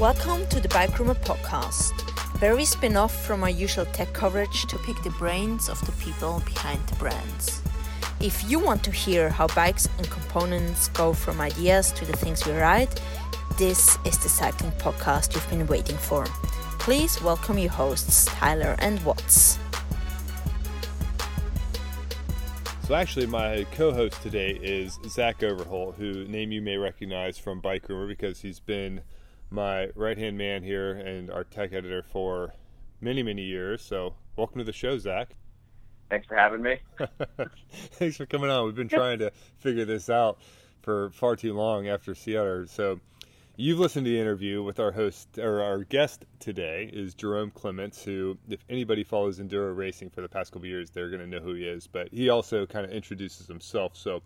Welcome to the Bike Rumor podcast, where we spin off from our usual tech coverage to pick the brains of the people behind the brands. If you want to hear how bikes and components go from ideas to the things we ride, this is the cycling podcast you've been waiting for. Please welcome your hosts, Tyler and Watts. So actually, my co-host today is Zach Overholt, who name you may recognize from Bike Rumor because he's been my right-hand man here and our tech editor for many, many years. So welcome to the show, Zach. Thanks for having me. Thanks for coming on. We've been trying to figure this out for far too long after Seattle. So You've listened to the interview with our host or our guest today is Jerome Clementz, who, if anybody follows enduro racing for the past couple years, they're going to know who he is. But he also kind of introduces himself, so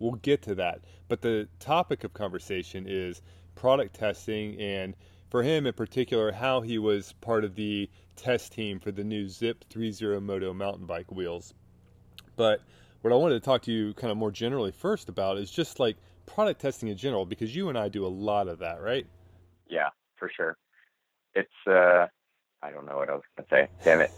we'll get to that. But the topic of conversation is product testing, and for him in particular, how he was part of the test team for the new Zipp 30 Moto mountain bike wheels. But what I wanted to talk to you kind of more generally first about is just like product testing in general because you and I do a lot of that, right? Yeah, for sure. It's uh I don't know what I was gonna say. Damn it.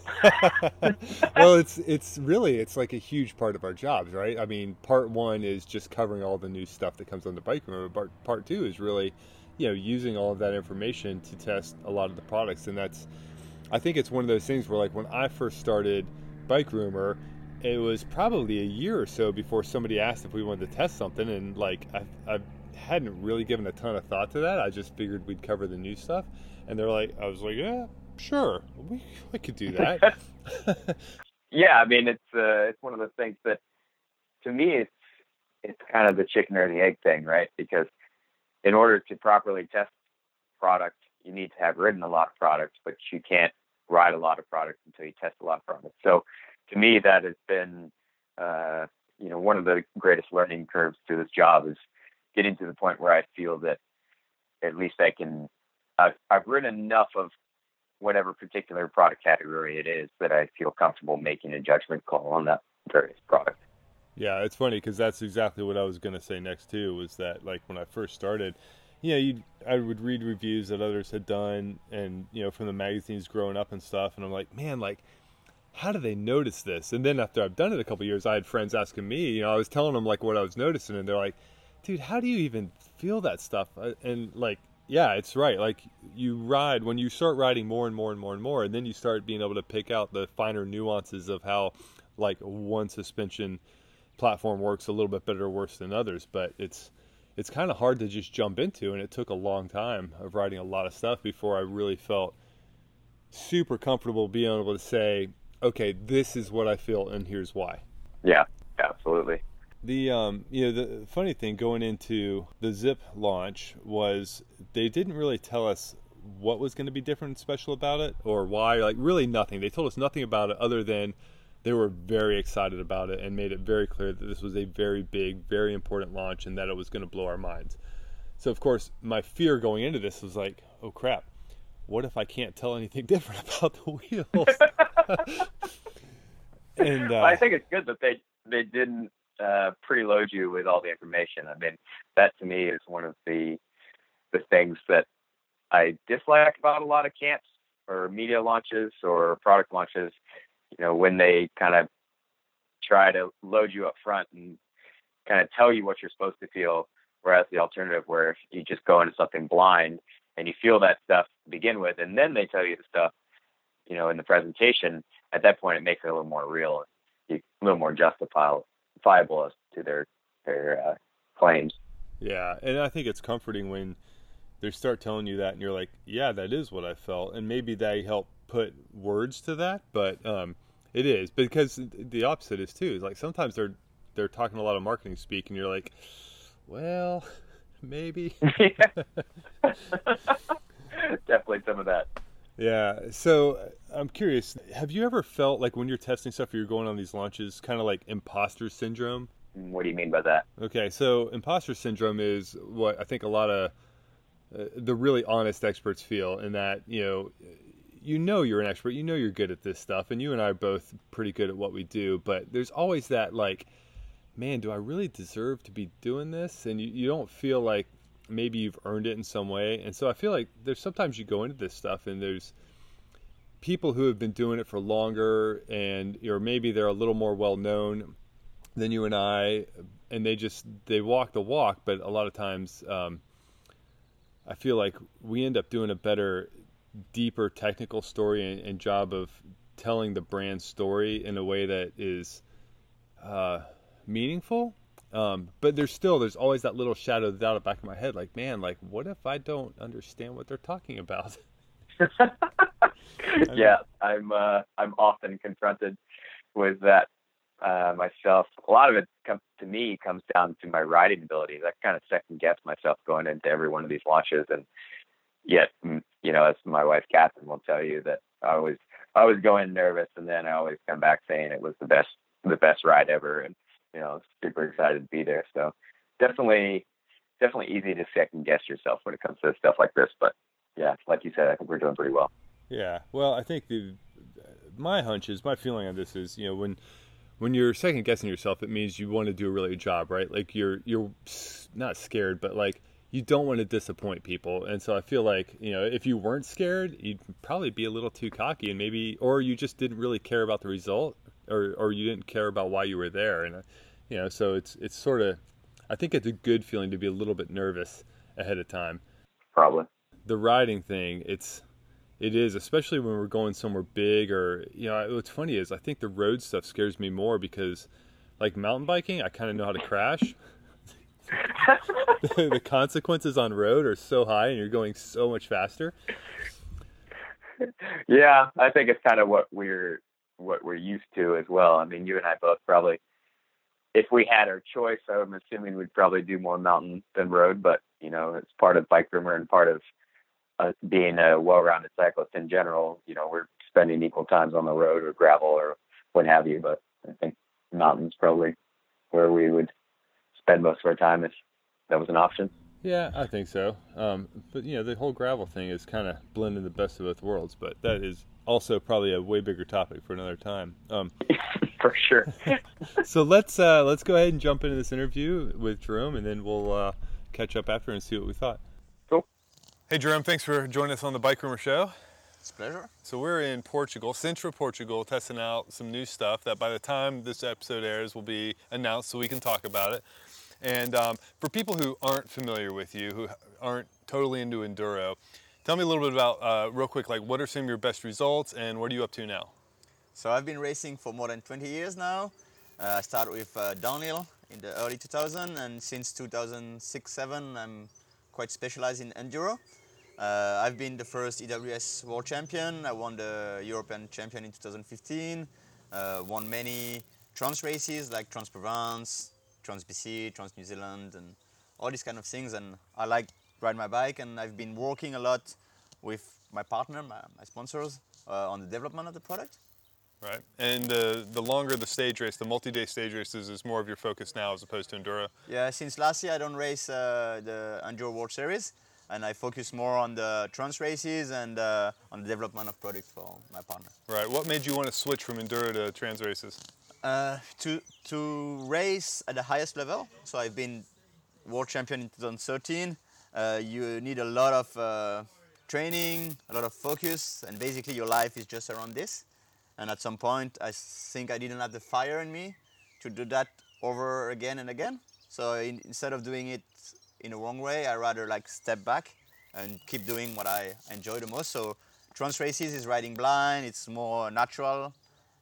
well, it's it's really it's like a huge part of our jobs, right? I mean, part one is just covering all the new stuff that comes on the bike rumor. Part part two is really, you know, using all of that information to test a lot of the products, and that's, I think it's one of those things where like when I first started Bike Rumor, it was probably a year or so before somebody asked if we wanted to test something, and like I, I hadn't really given a ton of thought to that. I just figured we'd cover the new stuff, and they're like, I was like, yeah, sure, we we could do that. yeah, I mean, it's uh, it's one of those things that to me it's it's kind of the chicken or the egg thing, right? Because in order to properly test product, you need to have ridden a lot of products, but you can't ride a lot of products until you test a lot of products. So to me, that has been, uh, you know, one of the greatest learning curves to this job is getting to the point where I feel that at least I can, I've, I've written enough of whatever particular product category it is that I feel comfortable making a judgment call on that various product. Yeah, it's funny because that's exactly what I was going to say next too. Was that like when I first started, you know, you I would read reviews that others had done, and you know, from the magazines growing up and stuff, and I'm like, man, like how do they notice this? And then after I've done it a couple years, I had friends asking me, you know, I was telling them like what I was noticing, and they're like, dude, how do you even feel that stuff? Uh, and like, yeah, it's right. Like you ride when you start riding more and more and more and more, and then you start being able to pick out the finer nuances of how like one suspension platform works a little bit better or worse than others. But it's it's kind of hard to just jump into, and it took a long time of riding a lot of stuff before I really felt super comfortable being able to say okay, this is what I feel, and here's why. Yeah, absolutely. The um, you know, the funny thing going into the Zipp launch was they didn't really tell us what was going to be different and special about it or why. Like really nothing. They told us nothing about it other than they were very excited about it and made it very clear that this was a very big, very important launch and that it was going to blow our minds. So of course, my fear going into this was like, oh crap, what if I can't tell anything different about the wheels? and uh, I think it's good that they they didn't uh, preload you with all the information. I mean, that to me is one of the the things that I dislike about a lot of camps or media launches or product launches. You know, when they kind of try to load you up front and kind of tell you what you're supposed to feel, whereas the alternative where you just go into something blind and you feel that stuff to begin with, and then they tell you the stuff, you know, in the presentation. At that point, it makes it a little more real, a little more justifiable as to their their uh, claims. Yeah, and I think it's comforting when they start telling you that, and you're like, "Yeah, that is what I felt," and maybe they help put words to that, but um, it is because the opposite is too. Is like sometimes they're they're talking a lot of marketing speak, and you're like, "Well, maybe." Definitely some of that. Yeah. So I'm curious, have you ever felt like when you're testing stuff or you're going on these launches, kind of like imposter syndrome? What do you mean by that? Okay. So imposter syndrome is what I think a lot of uh, the really honest experts feel in that, you know, you know you're an expert, you know you're good at this stuff, and you and I are both pretty good at what we do, but there's always that like, man, do I really deserve to be doing this? And you, you don't feel like maybe you've earned it in some way. And so I feel like there's sometimes you go into this stuff and there's people who have been doing it for longer and or maybe they're a little more well known than you and I and they just they walk the walk but a lot of times um, I feel like we end up doing a better deeper technical story and, and job of telling the brand story in a way that is uh, meaningful um, but there's still there's always that little shadow of doubt back of my head, like man, like what if I don't understand what they're talking about? yeah, I'm uh, I'm often confronted with that uh, myself. A lot of it comes to me comes down to my riding abilities. I kind of second guess myself going into every one of these launches, and yet, mm, you know, as my wife Catherine will tell you, that I always I always go in nervous, and then I always come back saying it was the best the best ride ever, and you know, super excited to be there. So definitely, definitely easy to second guess yourself when it comes to stuff like this. But yeah, like you said, I think we're doing pretty well. Yeah. Well, I think the my hunch is my feeling on this is you know when when you're second guessing yourself, it means you want to do a really good job, right? Like you're you're not scared, but like you don't want to disappoint people. And so I feel like, you know, if you weren't scared, you'd probably be a little too cocky and maybe, or you just didn't really care about the result or, or you didn't care about why you were there. And uh, you know, so it's it's sort of, I think it's a good feeling to be a little bit nervous ahead of time. Probably. The riding thing, it's it is, especially when we're going somewhere big or you know, what's funny is I think the road stuff scares me more because, like mountain biking, I kind of know how to crash. the, the consequences on road are so high, and you're going so much faster. Yeah, I think it's kind of what we're what we're used to as well. I mean, you and I both probably if we had our choice, I'm assuming we'd probably do more mountain than road. But you know, it's part of Bike Rumor and part of being a well-rounded cyclist in general. You know, we're spending equal times on the road or gravel or what have you. But I think mountains probably where we would spend most of our time if that was an option. Yeah, I think so. Um, but you know, the whole gravel thing is kind of blending the best of both worlds. But that is also probably a way bigger topic for another time. Um, for sure. so let's uh, let's go ahead and jump into this interview with Jerome, and then we'll uh, catch up after and see what we thought. Cool. Hey, Jerome, thanks for joining us on the Bike Rumor Show. It's a pleasure. So we're in Portugal, central Portugal, testing out some new stuff that by the time this episode airs will be announced, so we can talk about it. And um, for people who aren't familiar with you, who aren't totally into enduro, tell me a little bit about, uh, real quick, like what are some of your best results and what are you up to now? So I've been racing for more than 20 years now. Uh, I started with uh, downhill in the early 2000 and since 2006-7 I'm quite specialized in enduro. Uh, I've been the first EWS world champion. I won the European champion in 2015. Uh, won many trans races like Trans Provence, Trans BC, Trans New Zealand, and all these kind of things. And I like ride my bike, and I've been working a lot with my partner, my, my sponsors, uh, on the development of the product. Right, and uh, the longer the stage race, the multi-day stage races is more of your focus now as opposed to enduro. Yeah, since last year I don't race uh, the enduro world series, and I focus more on the trans races and uh, on the development of products for my partner. Right. What made you want to switch from enduro to trans races? Uh, to to race at the highest level. So I've been world champion in 2013. Uh, you need a lot of uh, training, a lot of focus, and basically your life is just around this. And at some point, I think I didn't have the fire in me to do that over again and again. So in, instead of doing it in a wrong way, I rather like step back and keep doing what I enjoy the most. So trans races is riding blind. It's more natural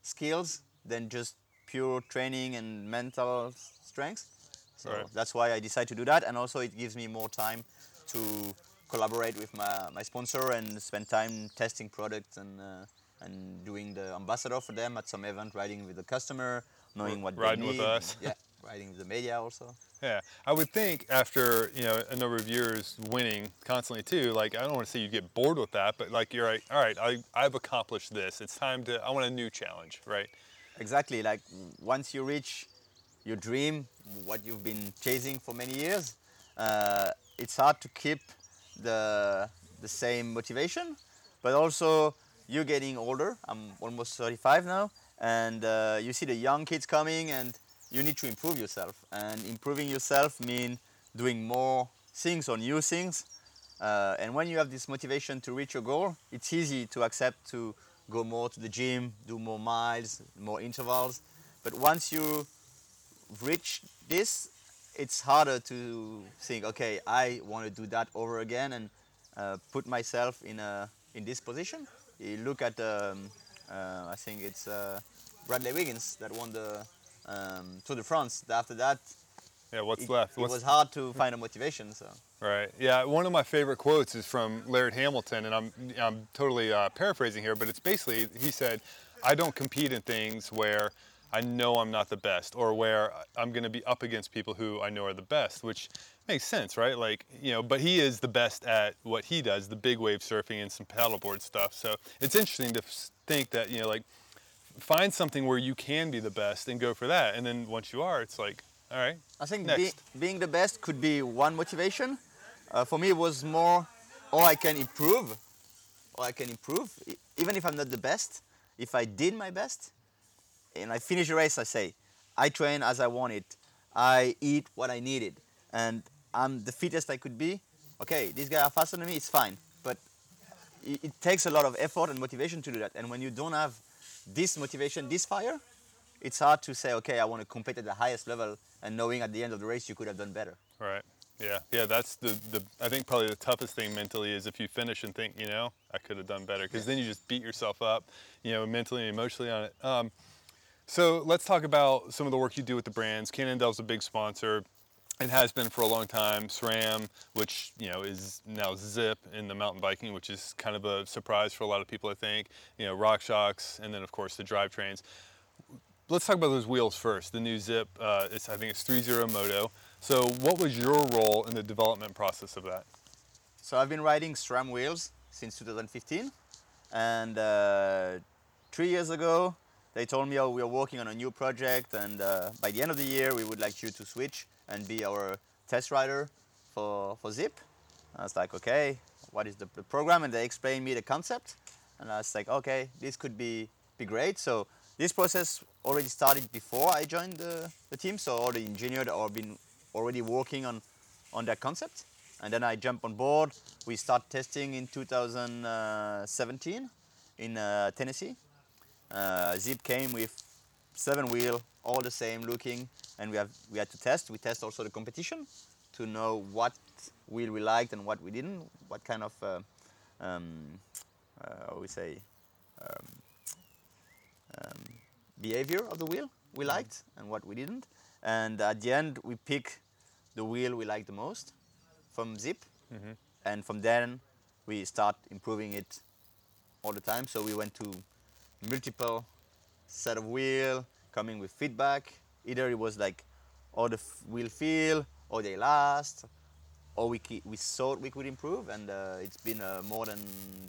skills than just pure training and mental strength. So right. that's why I decided to do that. And also it gives me more time to collaborate with my, my sponsor and spend time testing products and uh, and doing the ambassador for them at some event, riding with the customer, knowing what riding they need. with us. Yeah, riding with the media also. Yeah, I would think after you know a number of years winning constantly too. Like I don't want to say you get bored with that, but like you're like, all right, I I've accomplished this. It's time to I want a new challenge, right? Exactly. Like once you reach your dream, what you've been chasing for many years, uh, it's hard to keep the the same motivation, but also you're getting older. I'm almost 35 now, and uh, you see the young kids coming, and you need to improve yourself. And improving yourself means doing more things or new things. Uh, and when you have this motivation to reach your goal, it's easy to accept to go more to the gym, do more miles, more intervals. But once you reach this, it's harder to think, okay, I want to do that over again and uh, put myself in a in this position. You look at, um, uh, I think it's uh, Bradley Wiggins that won the um, Tour de France. After that, yeah, what's it, left? What's... It was hard to find a motivation. So. Right. Yeah. One of my favorite quotes is from Laird Hamilton, and I'm I'm totally uh, paraphrasing here, but it's basically he said, "I don't compete in things where." I know I'm not the best, or where I'm going to be up against people who I know are the best, which makes sense, right? Like, you know, but he is the best at what he does, the big wave surfing and some paddleboard stuff. So it's interesting to think that, you know, like, find something where you can be the best and go for that. And then once you are, it's like, all right. I think be, being the best could be one motivation. Uh, for me, it was more, oh, I can improve, or I can improve, even if I'm not the best. If I did my best, and I finish the race, I say, I train as I wanted. I eat what I needed. And I'm the fittest I could be. Okay, these guys are faster than me, it's fine. But it, it takes a lot of effort and motivation to do that. And when you don't have this motivation, this fire, it's hard to say, okay, I want to compete at the highest level and knowing at the end of the race you could have done better. Right. Yeah, yeah, that's the, the I think probably the toughest thing mentally is if you finish and think, you know, I could have done better because then you just beat yourself up, you know, mentally and emotionally on it. Um, so let's talk about some of the work you do with the brands. Cannondale's a big sponsor and has been for a long time. SRAM, which you know is now Zipp in the mountain biking, which is kind of a surprise for a lot of people, I think. You know, RockShox, and then of course the drivetrains. Let's talk about those wheels first. The new Zipp, uh, I think it's 3.0 Moto. So what was your role in the development process of that? So I've been riding SRAM wheels since 2015, and uh, three years ago they told me, oh, we are working on a new project, and uh, by the end of the year, we would like you to switch and be our test rider for, for Zipp. And I was like, okay, what is the, the program? And they explained me the concept, and I was like, okay, this could be, be great. So this process already started before I joined the, the team, so all the engineers have been already working on, on that concept. And then I jump on board. We start testing in 2017 in uh, Tennessee uh, came with seven wheel, all the same looking, and we have we had to test. We test also the competition to know what wheel we liked and what we didn't, what kind of uh, um, uh, we say um, um, behavior of the wheel we mm-hmm. liked and what we didn't. And at the end, we pick the wheel we like the most from Zipp, mm-hmm. and from then we start improving it all the time. So we went to multiple set of wheel coming with feedback. Either it was like, oh, the wheel feel, or they last, or we, we thought we could improve, and uh, it's been uh, more than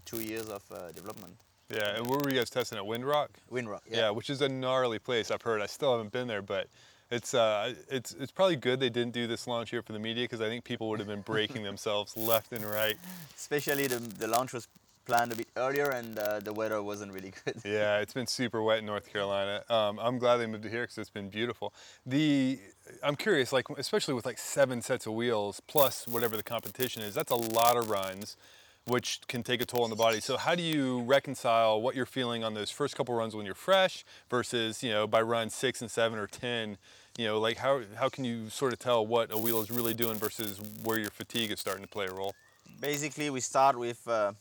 two years of uh, development. Yeah, and where were you guys testing at Windrock? Windrock, yeah. yeah. which is a gnarly place. I've heard. I still haven't been there, but it's uh, it's it's probably good they didn't do this launch here for the media because I think people would have been breaking themselves left and right. Especially the the launch was planned a bit earlier, and uh, the weather wasn't really good. yeah, it's been super wet in North Carolina. Um, I'm glad they moved to here because it's been beautiful. The I'm curious, like especially with like seven sets of wheels plus whatever the competition is, that's a lot of runs, which can take a toll on the body. So how do you reconcile what you're feeling on those first couple runs when you're fresh versus you know by run six and seven or ten? You know, like how how can you sort of tell what a wheel is really doing versus where your fatigue is starting to play a role? Basically, we start with. Uh,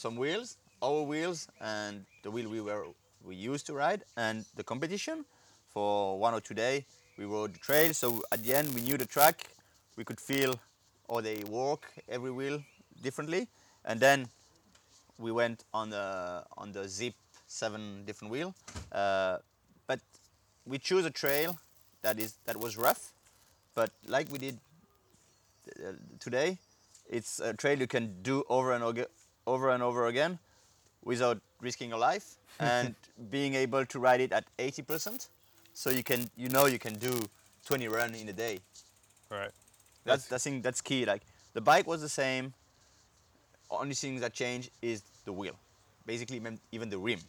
some wheels, our wheels, and the wheel we were we used to ride, and the competition. For one or two days, we rode the trail. So at the end, we knew the track. We could feel how they work every wheel differently, and then we went on the on the Zipp seven different wheel. Uh, but we choose a trail that is that was rough, but like we did uh, today, it's a trail you can do over and over, and over again without risking your life and being able to ride it at 80%. So you can, you know, you can do 20 run in a day. Right. That's, that's, that's, that's key. Like the bike was the same. Only thing that changed is the wheel. Basically, even the rim.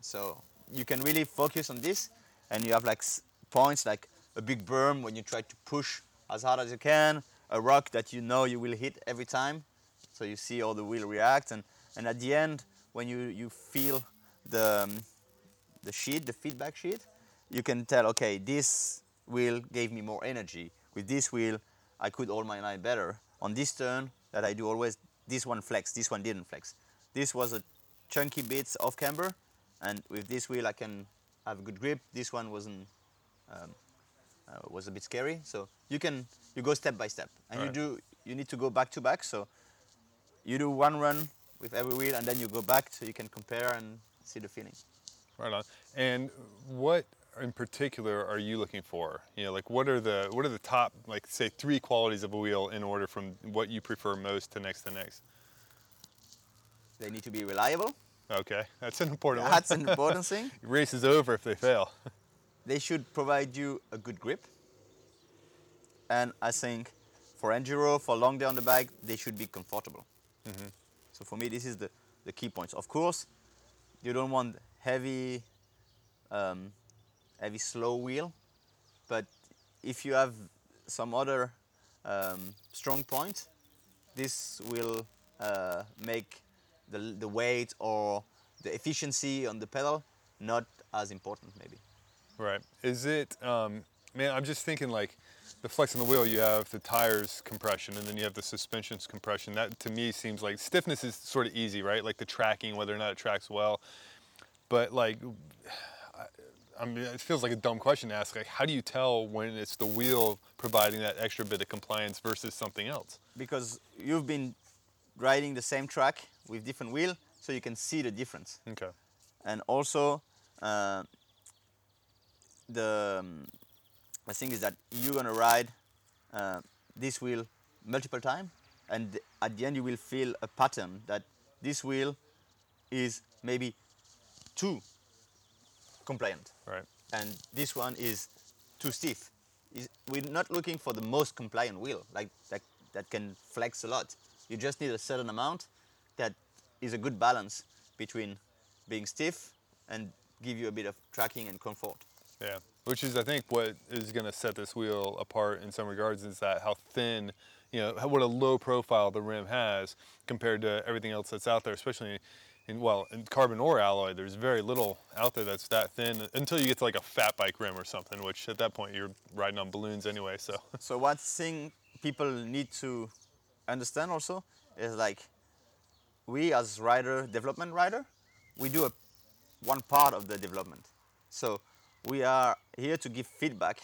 So you can really focus on this, and you have like points like a big berm when you try to push as hard as you can, a rock that you know you will hit every time. So you see all the wheel react, and, and at the end, when you, you feel the, um, the sheet, the feedback sheet, you can tell, okay, this wheel gave me more energy. With this wheel, I could hold my line better. On this turn that I do always, this one flex, this one didn't flex. This was a chunky bits off camber, and with this wheel I can have a good grip. This one wasn't um, uh, was a bit scary. So you can you go step by step, and right. you do you need to go back to back. So you do one run with every wheel, and then you go back so you can compare and see the feeling. Right on. And what in particular are you looking for? You know, like what are the what are the top like say three qualities of a wheel in order from what you prefer most to next to next? They need to be reliable. Okay, that's an important That's an important thing. Race is over if they fail. they should provide you a good grip. And I think for enduro, for long day on the bike, they should be comfortable. Mm-hmm. So for me, this is the, the key points. Of course, you don't want heavy, um, heavy slow wheel, but if you have some other um, strong point, this will uh, make the, the weight or the efficiency on the pedal not as important maybe. Right. Is it, um, man, I'm just thinking like the flex on the wheel, you have the tires compression and then you have the suspensions compression. That to me seems like stiffness is sort of easy, right? Like the tracking, whether or not it tracks well. But like, I mean, it feels like a dumb question to ask. Like, how do you tell when it's the wheel providing that extra bit of compliance versus something else? Because you've been riding the same track with different wheel, so you can see the difference. Okay. And also, uh, the um, the thing is that you're gonna ride uh, this wheel multiple times, and at the end you will feel a pattern that this wheel is maybe too compliant. Right. And this one is too stiff. we're not looking for the most compliant wheel, like that, that can flex a lot. You just need a certain amount that is a good balance between being stiff and give you a bit of tracking and comfort. Yeah, which is I think what is going to set this wheel apart in some regards is that how thin, you know, what a low profile the rim has compared to everything else that's out there, especially in well in carbon or alloy. There's very little out there that's that thin until you get to like a fat bike rim or something, which at that point you're riding on balloons anyway. So. So one thing people need to understand also is like we as rider development rider, we do a one part of the development. So we are here to give feedback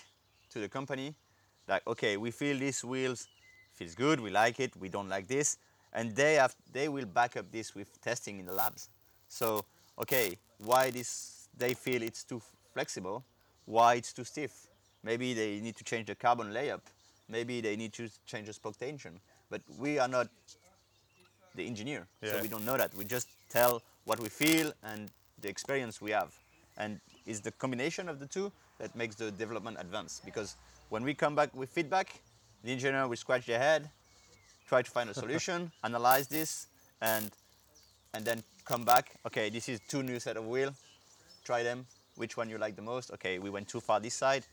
to the company like okay we feel these wheels feels good we like it we don't like this and they have they will back up this with testing in the labs. So okay why this they feel it's too flexible? Why it's too stiff? Maybe they need to change the carbon layup. Maybe they need to change the spoke tension. But we are not the engineer yeah. so we don't know that. We just tell what we feel and the experience we have. And it's the combination of the two that makes the development advance. Because when we come back with feedback, the engineer will scratch their head, try to find a solution, analyze this, and and then come back. Okay, this is two new set of wheel. Try them. Which one you like the most? Okay, we went too far this side.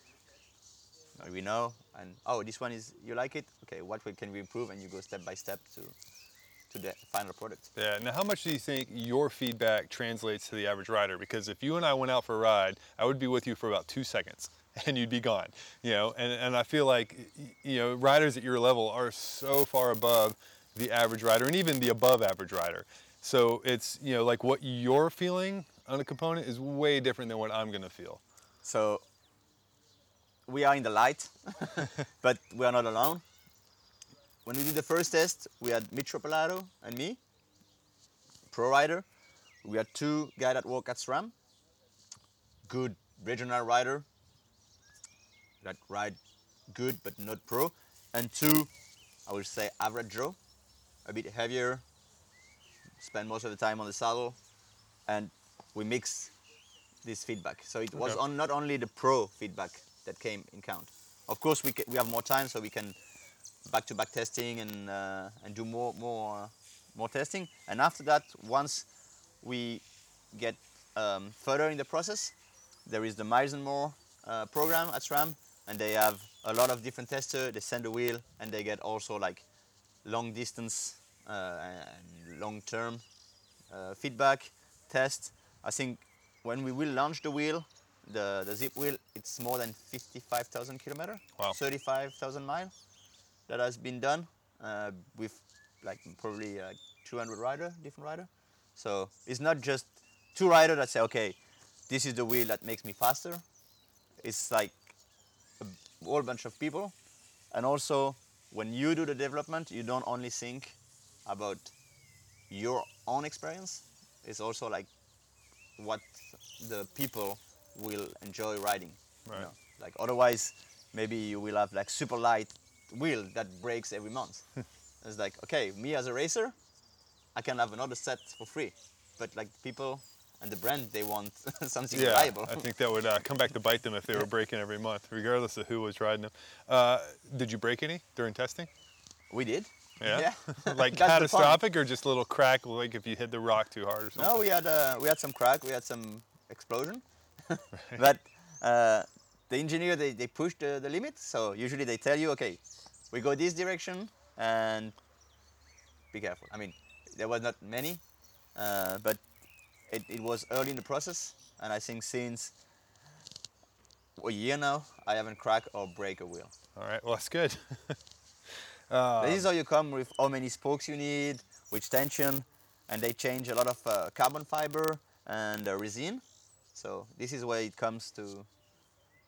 We know, and oh, this one is you like it. Okay, what can we improve? And you go step by step to to the final product. Yeah. Now, how much do you think your feedback translates to the average rider? Because if you and I went out for a ride, I would be with you for about two seconds. And you'd be gone, you know. And, and I feel like, you know, riders at your level are so far above the average rider, and even the above average rider. So it's you know like what you're feeling on a component is way different than what I'm gonna feel. So we are in the light, but we are not alone. When we did the first test, we had Mitch Ropelato and me, pro rider. We had two guys that work at SRAM, good regional rider that ride good but not pro, and two, I would say average Joe, a bit heavier, spend most of the time on the saddle, and we mix this feedback. So it was on not only the pro feedback that came in count. Of course, we, we have more time, so we can back-to-back testing and uh, and do more more uh, more testing. And after that, once we get um, further in the process, there is the Miles and More uh, program at SRAM and they have a lot of different testers. They send a wheel, and they get also like long distance uh, and long term uh, feedback test. I think when we will launch the wheel, the, the Zipp wheel, it's more than 55,000 kilometers, wow. 35,000 miles that has been done uh, with like probably like 200 rider, different rider. So it's not just two rider that say, okay, this is the wheel that makes me faster. It's like a whole bunch of people. And also, when you do the development, you don't only think about your own experience. It's also like what the people will enjoy riding. Right. You know? Like otherwise, maybe you will have like super light wheel that breaks every month. it's like okay, me as a racer, I can have another set for free, but like people and the brand, they want something yeah, reliable. I think that would uh, come back to bite them if they were breaking every month, regardless of who was riding them. Uh, did you break any during testing? We did. Yeah. yeah. like catastrophic or just a little crack, like if you hit the rock too hard or something? No, we had uh, we had some crack. We had some explosion. but uh, the engineer they, they push the, the limit. So usually they tell you, okay, we go this direction and be careful. I mean, there was not many, uh, but it, it was early in the process, and I think since a year now, I haven't cracked or break a wheel. All right, well that's good. uh, this is how you come with how many spokes you need, which tension, and they change a lot of uh, carbon fiber and uh, resin. So this is where it comes to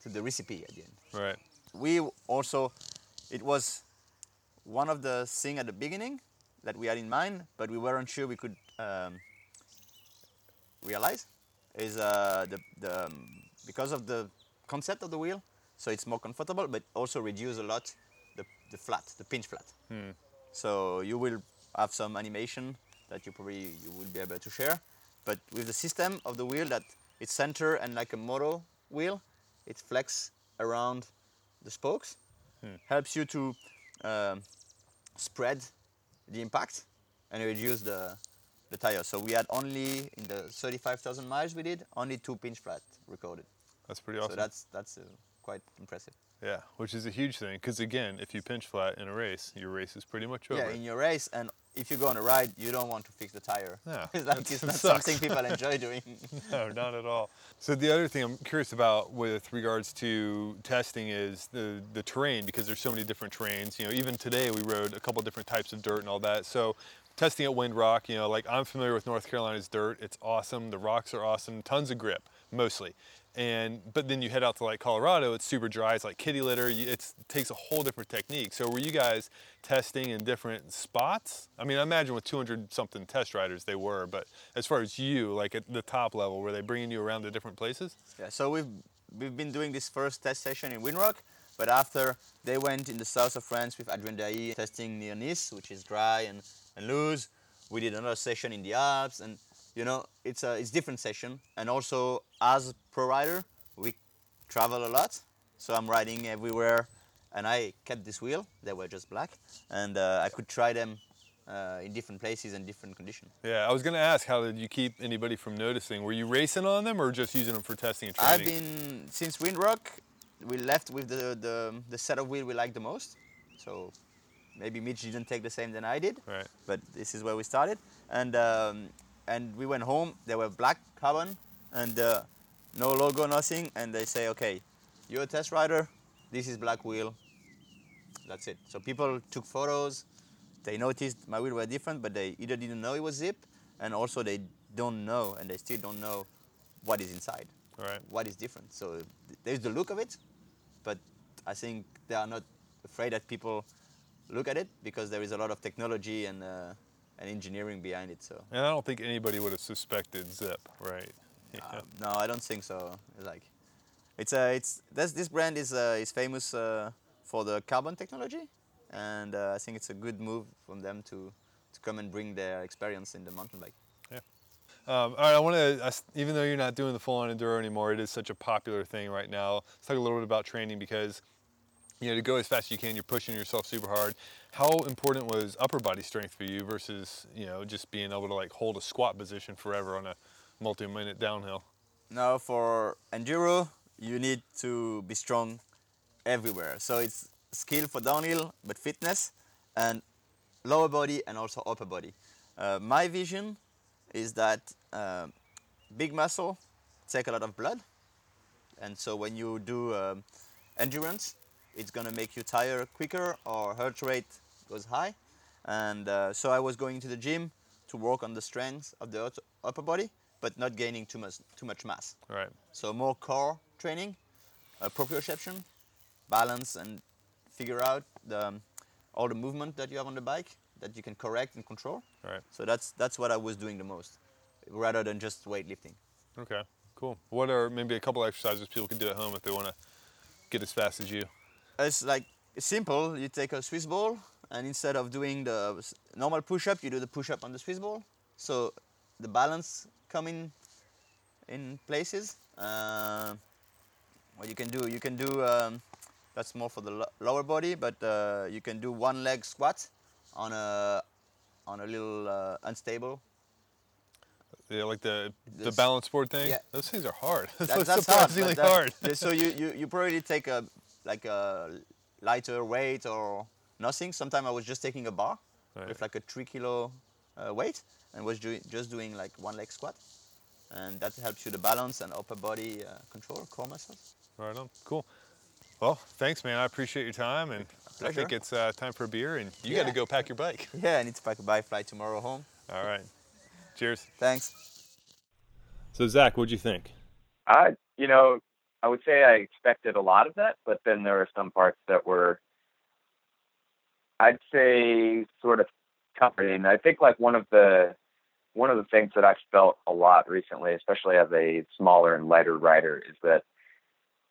to the recipe at the end. Right. We also, it was one of the things at the beginning that we had in mind, but we weren't sure we could um, realize is uh, the, the um, because of the concept of the wheel, so it's more comfortable, but also reduce a lot the, the flat, the pinch flat. Hmm. So you will have some animation that you probably you will be able to share, but with the system of the wheel that it's center and like a moto wheel, it flex around the spokes, hmm. helps you to um, spread the impact and reduce the the tire. So we had only in the 35,000 miles we did only two pinch flat recorded. That's pretty awesome. So that's that's uh, quite impressive. Yeah, which is a huge thing because again, if you pinch flat in a race, your race is pretty much over. Yeah, in your race, and if you go on a ride, you don't want to fix the tire. No, like it's not something people enjoy doing. no, not at all. So the other thing I'm curious about with regards to testing is the the terrain because there's so many different terrains. You know, even today we rode a couple different types of dirt and all that. So testing at Windrock, you know, like I'm familiar with North Carolina's dirt. It's awesome. The rocks are awesome. Tons of grip, mostly and but then you head out to like Colorado, it's super dry. It's like kitty litter. it takes a whole different technique. So were you guys testing in different spots? I mean, I imagine with 200 something test riders they were, but as far as you, like at the top level, were they bringing you around to different places? Yeah. So we've we've been doing this first test session in Windrock, but after they went in the south of France with Adrien Dailly testing near Nice, which is dry and, and loose. We did another session in the Alps and you know it's a it's different session and also as a pro rider we travel a lot so i'm riding everywhere and i kept this wheel they were just black and uh, i could try them uh, in different places and different conditions. Yeah, I was going to ask, how did you keep anybody from noticing? Were you racing on them or just using them for testing and training? I've been since Windrock. We left with the, the the set of wheel we liked the most. So maybe Mitch didn't take the same than I did. Right. But this is where we started, and um, and we went home. They were black carbon and uh, no logo, nothing. And they say, okay, you're a test rider. This is black wheel. That's it. So people took photos. They noticed my wheel were different, but they either didn't know it was Zipp, and also they don't know, and they still don't know what is inside. Right. What is different. So there's the look of it, but I think they are not afraid that people look at it because there is a lot of technology and uh, and engineering behind it. So. And I don't think anybody would have suspected Zipp, right? Yeah. Uh, no, I don't think so. It's like, it's a, uh, it's this this brand is uh, is famous uh, for the carbon technology, and uh, I think it's a good move from them to to come and bring their experience in the mountain bike. Yeah. Um, all right, I want to, even though you're not doing the full-on enduro anymore, it is such a popular thing right now. Let's talk a little bit about training because you know, to go as fast as you can, you're pushing yourself super hard. How important was upper body strength for you versus, you know, just being able to like hold a squat position forever on a multi-minute downhill? Now for enduro, you need to be strong everywhere. So it's skill for downhill, but fitness and lower body and also upper body. Uh, my vision is that uh, big muscle take a lot of blood, and so when you do um, endurance, it's gonna make you tire quicker or heart rate goes high. And uh, so I was going to the gym to work on the strength of the upper body, but not gaining too much too much mass. Right. So more core training, uh, proprioception, balance, and figure out the, um, all the movement that you have on the bike that you can correct and control. Right. So that's that's what I was doing the most, rather than just weightlifting. Okay. Cool. What are maybe a couple exercises people can do at home if they want to get as fast as you? It's like it's simple. You take a Swiss ball, and instead of doing the normal push-up, you do the push-up on the Swiss ball. So the balance coming in places. Uh, what you can do, you can do. Um, that's more for the lo lower body, but uh, you can do one leg squat on a on a little uh, unstable. Yeah, like the the balance board thing. Yeah. those things are hard. That, that's, that's surprisingly hard. hard. so you, you you probably take a like a lighter weight or nothing. Sometimes I was just taking a bar Right. with like a three kilo uh, weight and was doing just doing like one leg squat, and that helps you the balance and upper body uh, control, core muscles. Right on. Cool. Well, thanks, man. I appreciate your time, and I think it's uh, time for a beer, and you got to go pack your bike. Yeah, I need to pack a bike, fly tomorrow home. All right. Cheers. Thanks. So, Zach, what'd you think? I, you know, I would say I expected a lot of that, but then there were some parts that were, I'd say, sort of comforting. I think like one of the one of the things that I've felt a lot recently, especially as a smaller and lighter rider, is that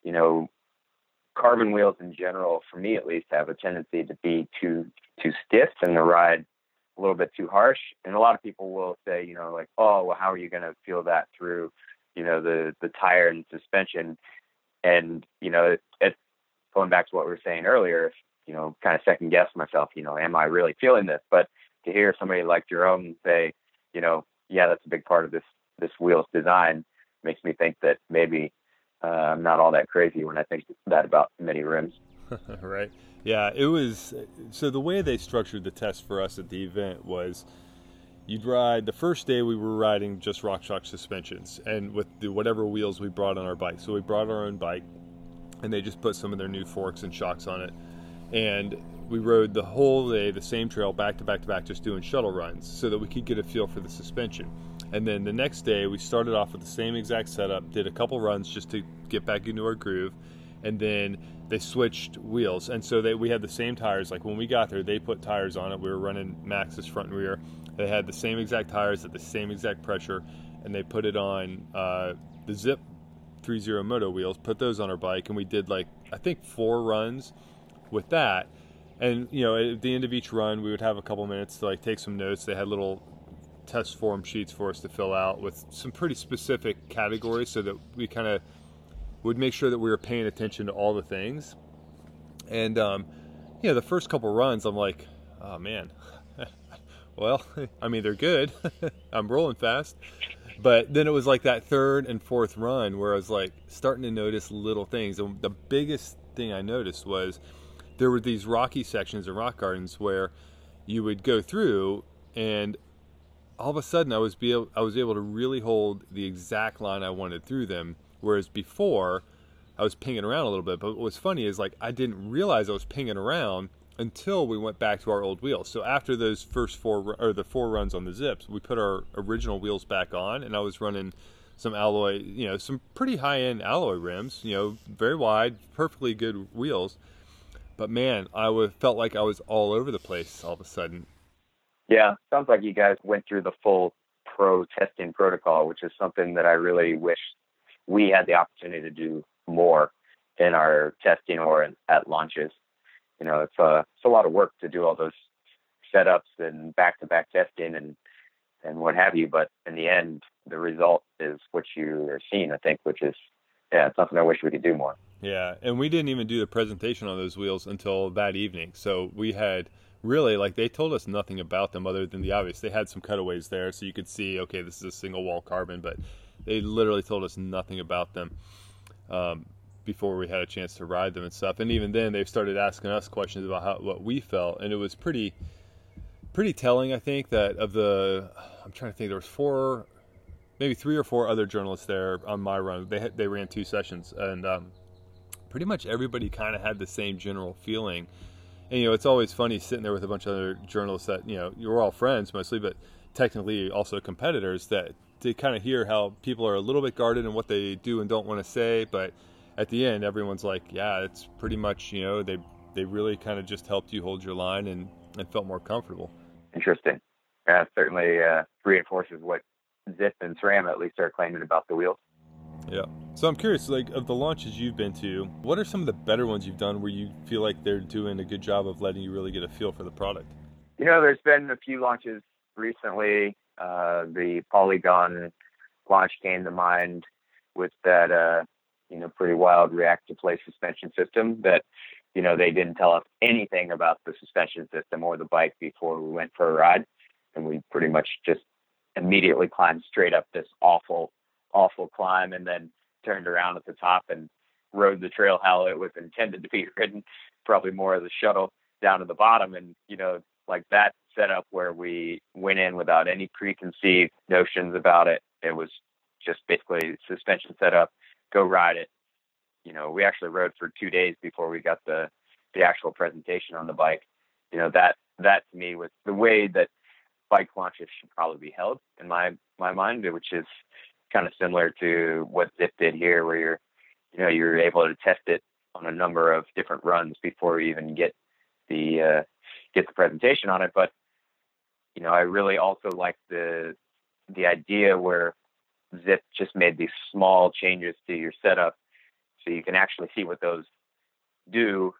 you know, carbon wheels in general, for me at least, have a tendency to be too too stiff and the ride a little bit too harsh. And a lot of people will say, you know, like, oh, well, how are you going to feel that through, you know, the the tire and suspension? And you know, it, it going back to what we were saying earlier, you know, kind of second guess myself, you know, am I really feeling this? But to hear somebody like Jerome say, you know, yeah, that's a big part of this this wheel's design, makes me think that maybe uh, I'm not all that crazy when I think that about many rims. right. Yeah, it was. So the way they structured the test for us at the event was, you'd ride the first day we were riding just RockShox suspensions and with the whatever wheels we brought on our bike. So we brought our own bike, and they just put some of their new forks and shocks on it, and we rode the whole day the same trail back to back to back, just doing shuttle runs so that we could get a feel for the suspension. And then the next day we started off with the same exact setup, did a couple runs just to get back into our groove, and then they switched wheels. And so they, we had the same tires. Like when we got there, they put tires on it. We were running Maxxis front and rear. They had the same exact tires at the same exact pressure, and they put it on uh, the Zipp 30 Moto wheels. Put those on our bike, and we did like I think four runs with that. And you know, at the end of each run, we would have a couple minutes to like take some notes. They had little test form sheets for us to fill out with some pretty specific categories, so that we kind of would make sure that we were paying attention to all the things. And um, you know, the first couple runs, I'm like, oh man, well, I mean they're good. I'm rolling fast. But then it was like that third and fourth run where I was like starting to notice little things. And the biggest thing I noticed was there were these rocky sections in rock gardens where you would go through and all of a sudden I was be able, I was able to really hold the exact line I wanted through them whereas before I was pinging around a little bit but what was funny is like I didn't realize I was pinging around until we went back to our old wheels so after those first four or the four runs on the Zipps we put our original wheels back on and I was running some alloy you know some pretty high end alloy rims you know very wide perfectly good wheels but man, I w- felt like I was all over the place all of a sudden. Yeah, sounds like you guys went through the full pro testing protocol, which is something that I really wish we had the opportunity to do more in our testing or at launches. You know, it's a it's a lot of work to do all those setups and back-to-back testing and and what have you. But in the end, the result is what you are seeing. I think, which is yeah, it's something I wish we could do more. Yeah, and we didn't even do the presentation on those wheels until that evening. So we had really like they told us nothing about them other than the obvious. They had some cutaways there, so you could see okay, this is a single wall carbon, but they literally told us nothing about them. Um, before we had a chance to ride them and stuff. And even then, they started asking us questions about how what we felt, and it was pretty pretty telling. I think that of the I'm trying to think there was four, maybe three or four other journalists there on my run. They they ran two sessions, and um, pretty much everybody kind of had the same general feeling. And you know, it's always funny sitting there with a bunch of other journalists that you know you're all friends mostly, but technically also competitors that to kind of hear how people are a little bit guarded in what they do and don't want to say, but at the end, everyone's like, yeah, it's pretty much, you know, they they really kind of just helped you hold your line and, and felt more comfortable. Interesting. Yeah, certainly uh, reinforces what Zipp and SRAM at least are claiming about the wheels. Yeah. So I'm curious, like, of the launches you've been to, what are some of the better ones you've done where you feel like they're doing a good job of letting you really get a feel for the product? You know, there's been a few launches recently. Uh, the Polygon launch came to mind with that uh, you know, pretty wild react to play suspension system that, you know, they didn't tell us anything about the suspension system or the bike before we went for a ride. And we pretty much just immediately climbed straight up this awful, awful climb and then turned around at the top and rode the trail how it was intended to be ridden, probably more as a shuttle down to the bottom. And, you know, like that setup where we went in without any preconceived notions about it. It was just basically suspension setup go ride it. You know, we actually rode for two days before we got the the actual presentation on the bike. You know, that that to me was the way that bike launches should probably be held in my my mind, which is kind of similar to what Zipp did here, where you're you know you're able to test it on a number of different runs before you even get the uh, get the presentation on it. But you know, I really also like the the idea where Zipp just made these small changes to your setup so you can actually see what those do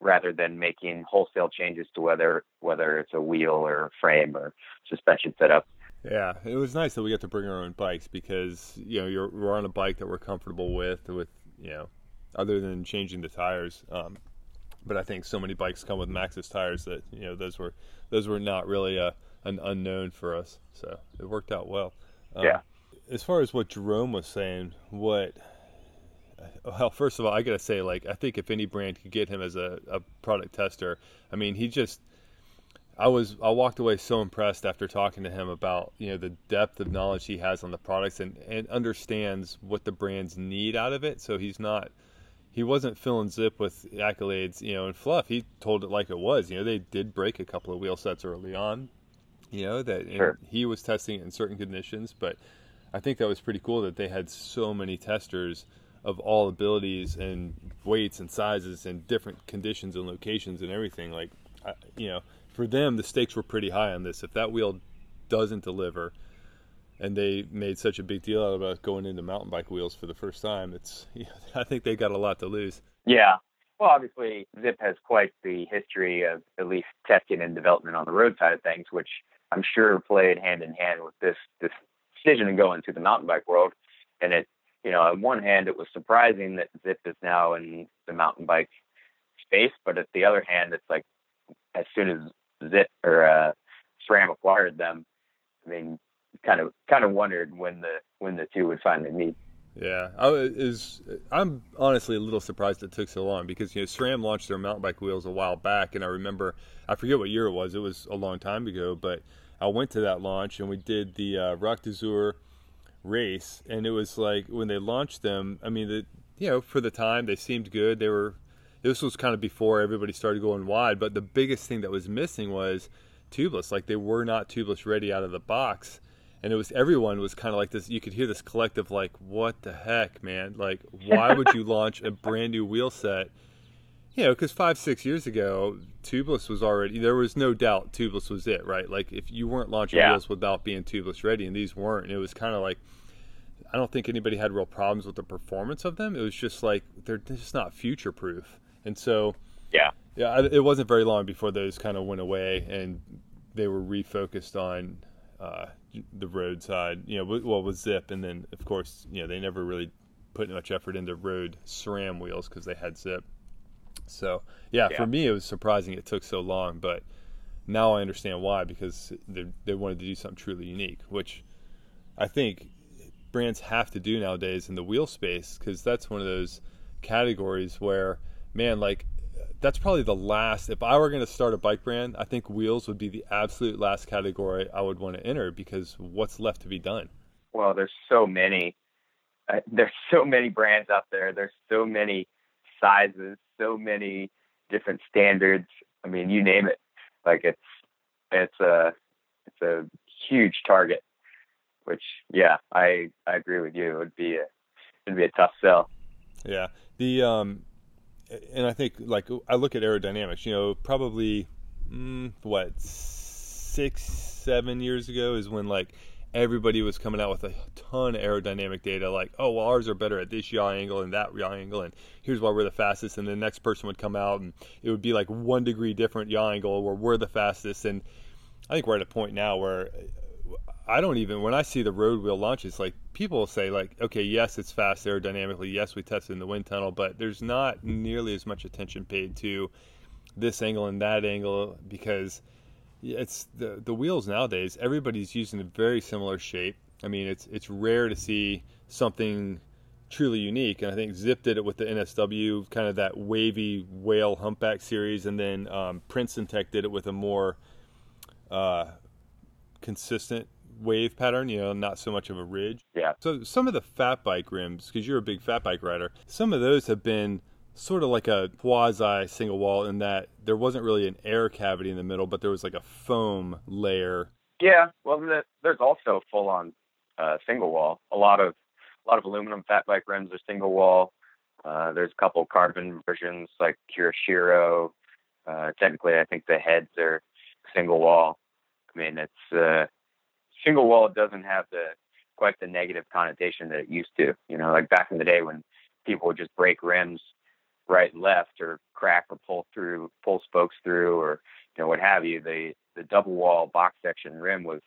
rather than making wholesale changes to whether whether it's a wheel or frame or suspension setup. Yeah, it was nice that we got to bring our own bikes because you know you're we're on a bike that we're comfortable with with you know other than changing the tires. Um, but I think so many bikes come with Maxxis tires that you know those were those were not really a, an unknown for us, so it worked out well. Um, yeah as far as what Jerome was saying, what well, first of all, I gotta say, like, I think if any brand could get him as a, a product tester, I mean, he just, I was, I walked away so impressed after talking to him about, you know, the depth of knowledge he has on the products and, and understands what the brands need out of it. So he's not, he wasn't filling Zipp with accolades, you know, and fluff. He told it like it was. You know, they did break a couple of wheel sets early on, you know, that sure. he was testing it in certain conditions, but I think that was pretty cool that they had so many testers of all abilities and weights and sizes and different conditions and locations and everything. Like, you know, for them, the stakes were pretty high on this. If that wheel doesn't deliver, and they made such a big deal out about going into mountain bike wheels for the first time, it's I think they got a lot to lose. Yeah. Well, obviously, Zipp has quite the history of at least testing and development on the road side of things, which I'm sure played hand in hand with this this decision to go into the mountain bike world. And it, you know, on one hand, it was surprising that Zipp is now in the mountain bike space, but at the other hand, it's like as soon as Zipp or uh, SRAM acquired them, I mean, kind of kind of wondered when the when the two would finally meet. Yeah, I was. I'm honestly a little surprised it took so long because you know SRAM launched their mountain bike wheels a while back, and I remember I forget what year it was. It was a long time ago, but I went to that launch and we did the uh, Roc d'Azur race, and it was like when they launched them. I mean, the you know for the time they seemed good. They were. This was kind of before everybody started going wide, but the biggest thing that was missing was tubeless. Like they were not tubeless ready out of the box, and it was everyone was kind of like this. You could hear this collective like, "What the heck, man? Like, why would you launch a brand new wheel set?" You know, because five, six years ago, tubeless was already there was no doubt tubeless was it, right? Like if you weren't launching yeah. wheels without being tubeless ready, and these weren't, it was kind of like I don't think anybody had real problems with the performance of them. It was just like they're just not future proof, and so yeah, yeah, it wasn't very long before those kind of went away and they were refocused on uh, the road side. You know, well with Zipp. and then of course you know they never really put much effort into road SRAM wheels because they had Zipp. So yeah, yeah, for me it was surprising it took so long, but now I understand why because they they wanted to do something truly unique, which I think brands have to do nowadays in the wheel space because that's one of those categories where, man, like that's probably the last. If I were going to start a bike brand, I think wheels would be the absolute last category I would want to enter because what's left to be done? Well, there's so many. Uh, there's so many brands out there. There's so many sizes, so many different standards. I mean, you name it. Like it's it's a it's a huge target. Which, yeah, I I agree with you. It would be a it'd be a tough sell. Yeah. The um, and I think like I look at aerodynamics. You know, probably mm, what six seven years ago is when like everybody was coming out with a ton of aerodynamic data like oh well ours are better at this yaw angle and that yaw angle and here's why we're the fastest and the next person would come out and it would be like one degree different yaw angle where we're the fastest and i think we're at a point now where I don't even when I see the road wheel launches, like people say, like, okay, yes, it's fast aerodynamically. Yes, we tested in the wind tunnel, but there's not nearly as much attention paid to this angle and that angle because it's the the wheels nowadays. Everybody's using a very similar shape. I mean, it's it's rare to see something truly unique, and I think Zipp did it with the NSW, kind of that wavy whale humpback series, and then um, Princeton Tech did it with a more uh, consistent wave pattern, you know, not so much of a ridge. Yeah. So some of the fat bike rims, because you're a big fat bike rider, some of those have been sort of like a quasi single wall in that there wasn't really an air cavity in the middle, but there was like a foam layer. Yeah. Well, there's also full on uh, single wall. A lot of a lot of aluminum fat bike rims are single wall. Uh, there's a couple carbon versions like Kurashiro. Uh, technically, I think the HEDs are single wall. I mean, it's uh, single wall doesn't have the quite the negative connotation that it used to. You know, like back in the day when people would just break rims right and left or crack or pull through, pull spokes through, or you know what have you. The the double wall box section rim was,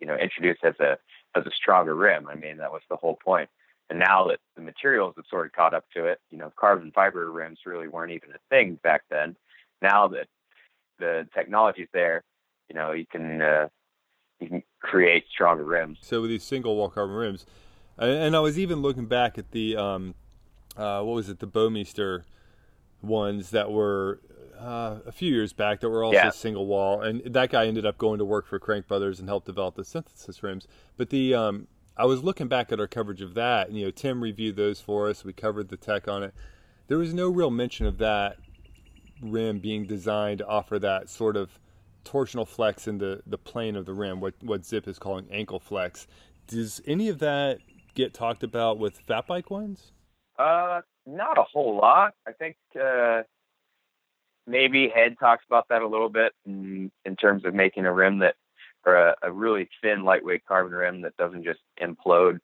you know, introduced as a as a stronger rim. I mean, that was the whole point. And now that the materials have sort of caught up to it, you know, carbon fiber rims really weren't even a thing back then. Now that the technology's there, you know, you can uh, you can create stronger rims. So with these single wall carbon rims, and I was even looking back at the um, uh, what was it, the Bouwmeester ones that were uh, a few years back that were also yeah. single wall, and that guy ended up going to work for Crank Brothers and helped develop the synthesis rims. But the um, I was looking back at our coverage of that, and you know Tim reviewed those for us. We covered the tech on it. There was no real mention of that rim being designed to offer that sort of torsional flex in the, the plane of the rim, what, what Zipp is calling ankle flex. Does any of that get talked about with fat bike ones? Uh, not a whole lot. I think uh, maybe HED talks about that a little bit in, in terms of making a rim that, or a, a really thin, lightweight carbon rim that doesn't just implode,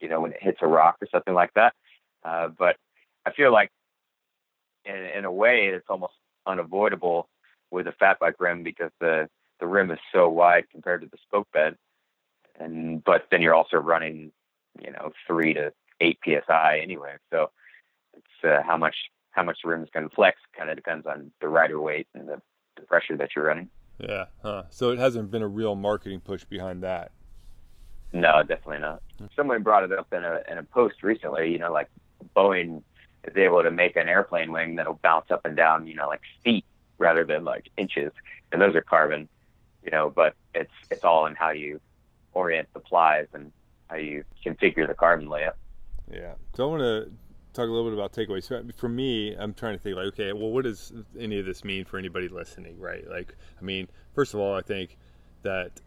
you know, when it hits a rock or something like that. Uh, but I feel like, in, in a way, it's almost unavoidable with a fat bike rim because the the rim is so wide compared to the spoke bed, and but then you're also running, you know, three to eight psi anyway. So it's uh, how much how much the rim is going to flex kind of depends on the rider weight and the, the pressure that you're running. Yeah, huh. So it hasn't been a real marketing push behind that. No, definitely not. Someone brought it up in a in a post recently. You know, like Boeing is able to make an airplane wing that'll bounce up and down, you know, like feet rather than like inches, and those are carbon, you know. But it's it's all in how you orient the plies and how you configure the carbon layout. Yeah. So I want to talk a little bit about takeaways. For me, I'm trying to think like, okay, well, what does any of this mean for anybody listening, right? Like, I mean, first of all, I think that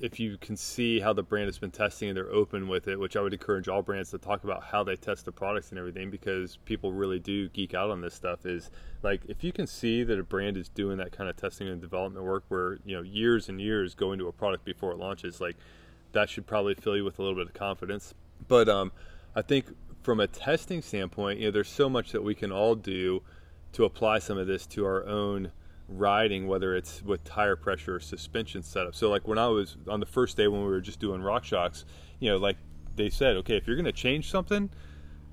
if you can see how the brand has been testing and they're open with it, which I would encourage all brands to talk about how they test the products and everything because people really do geek out on this stuff. Is like if you can see that a brand is doing that kind of testing and development work where you know years and years go into a product before it launches, like that should probably fill you with a little bit of confidence. But um, I think from a testing standpoint, you know, there's so much that we can all do to apply some of this to our own riding, whether it's with tire pressure or suspension setup. So, like when I was on the first day when we were just doing RockShox, you know, like they said, okay, if you're going to change something,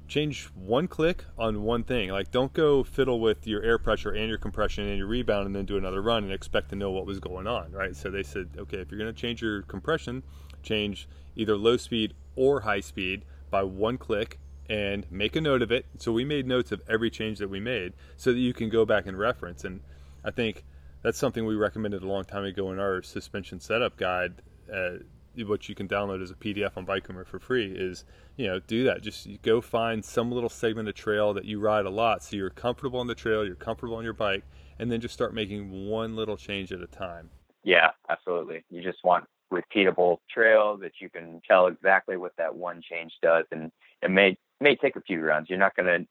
change one click on one thing. Like, don't go fiddle with your air pressure and your compression and your rebound and then do another run and expect to know what was going on, right? So, they said, okay, if you're going to change your compression, change either low speed or high speed by one click and make a note of it. So we made notes of every change that we made so that you can go back and reference. And I think that's something we recommended a long time ago in our suspension setup guide. Uh, which you can download as a PDF on Bike Rumor for free is, you know, do that. Just go find some little segment of trail that you ride a lot so you're comfortable on the trail, you're comfortable on your bike, and then just start making one little change at a time. Yeah, absolutely. You just want repeatable trail that you can tell exactly what that one change does and it may may take a few runs. You're not going to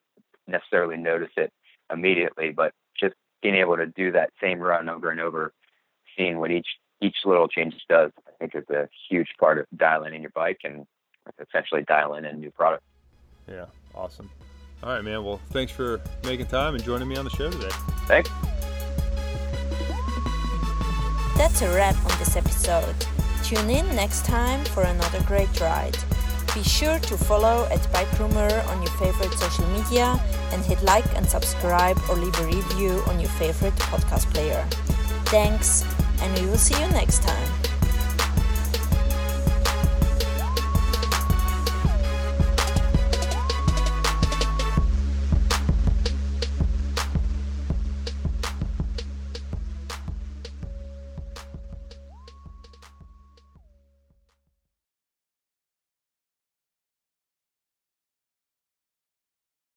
necessarily notice it immediately, but just being able to do that same run over and over, seeing what each each little change does, I think is a huge part of dialing in your bike and essentially dialing in new product. Yeah, awesome. All right, man. Well, thanks for making time and joining me on the show today. Thanks. That's a wrap on this episode. Tune in next time for another great ride. Be sure to follow at Bike Rumor on your favorite social media and hit like and subscribe or leave a review on your favorite podcast player. Thanks, and we will see you next time.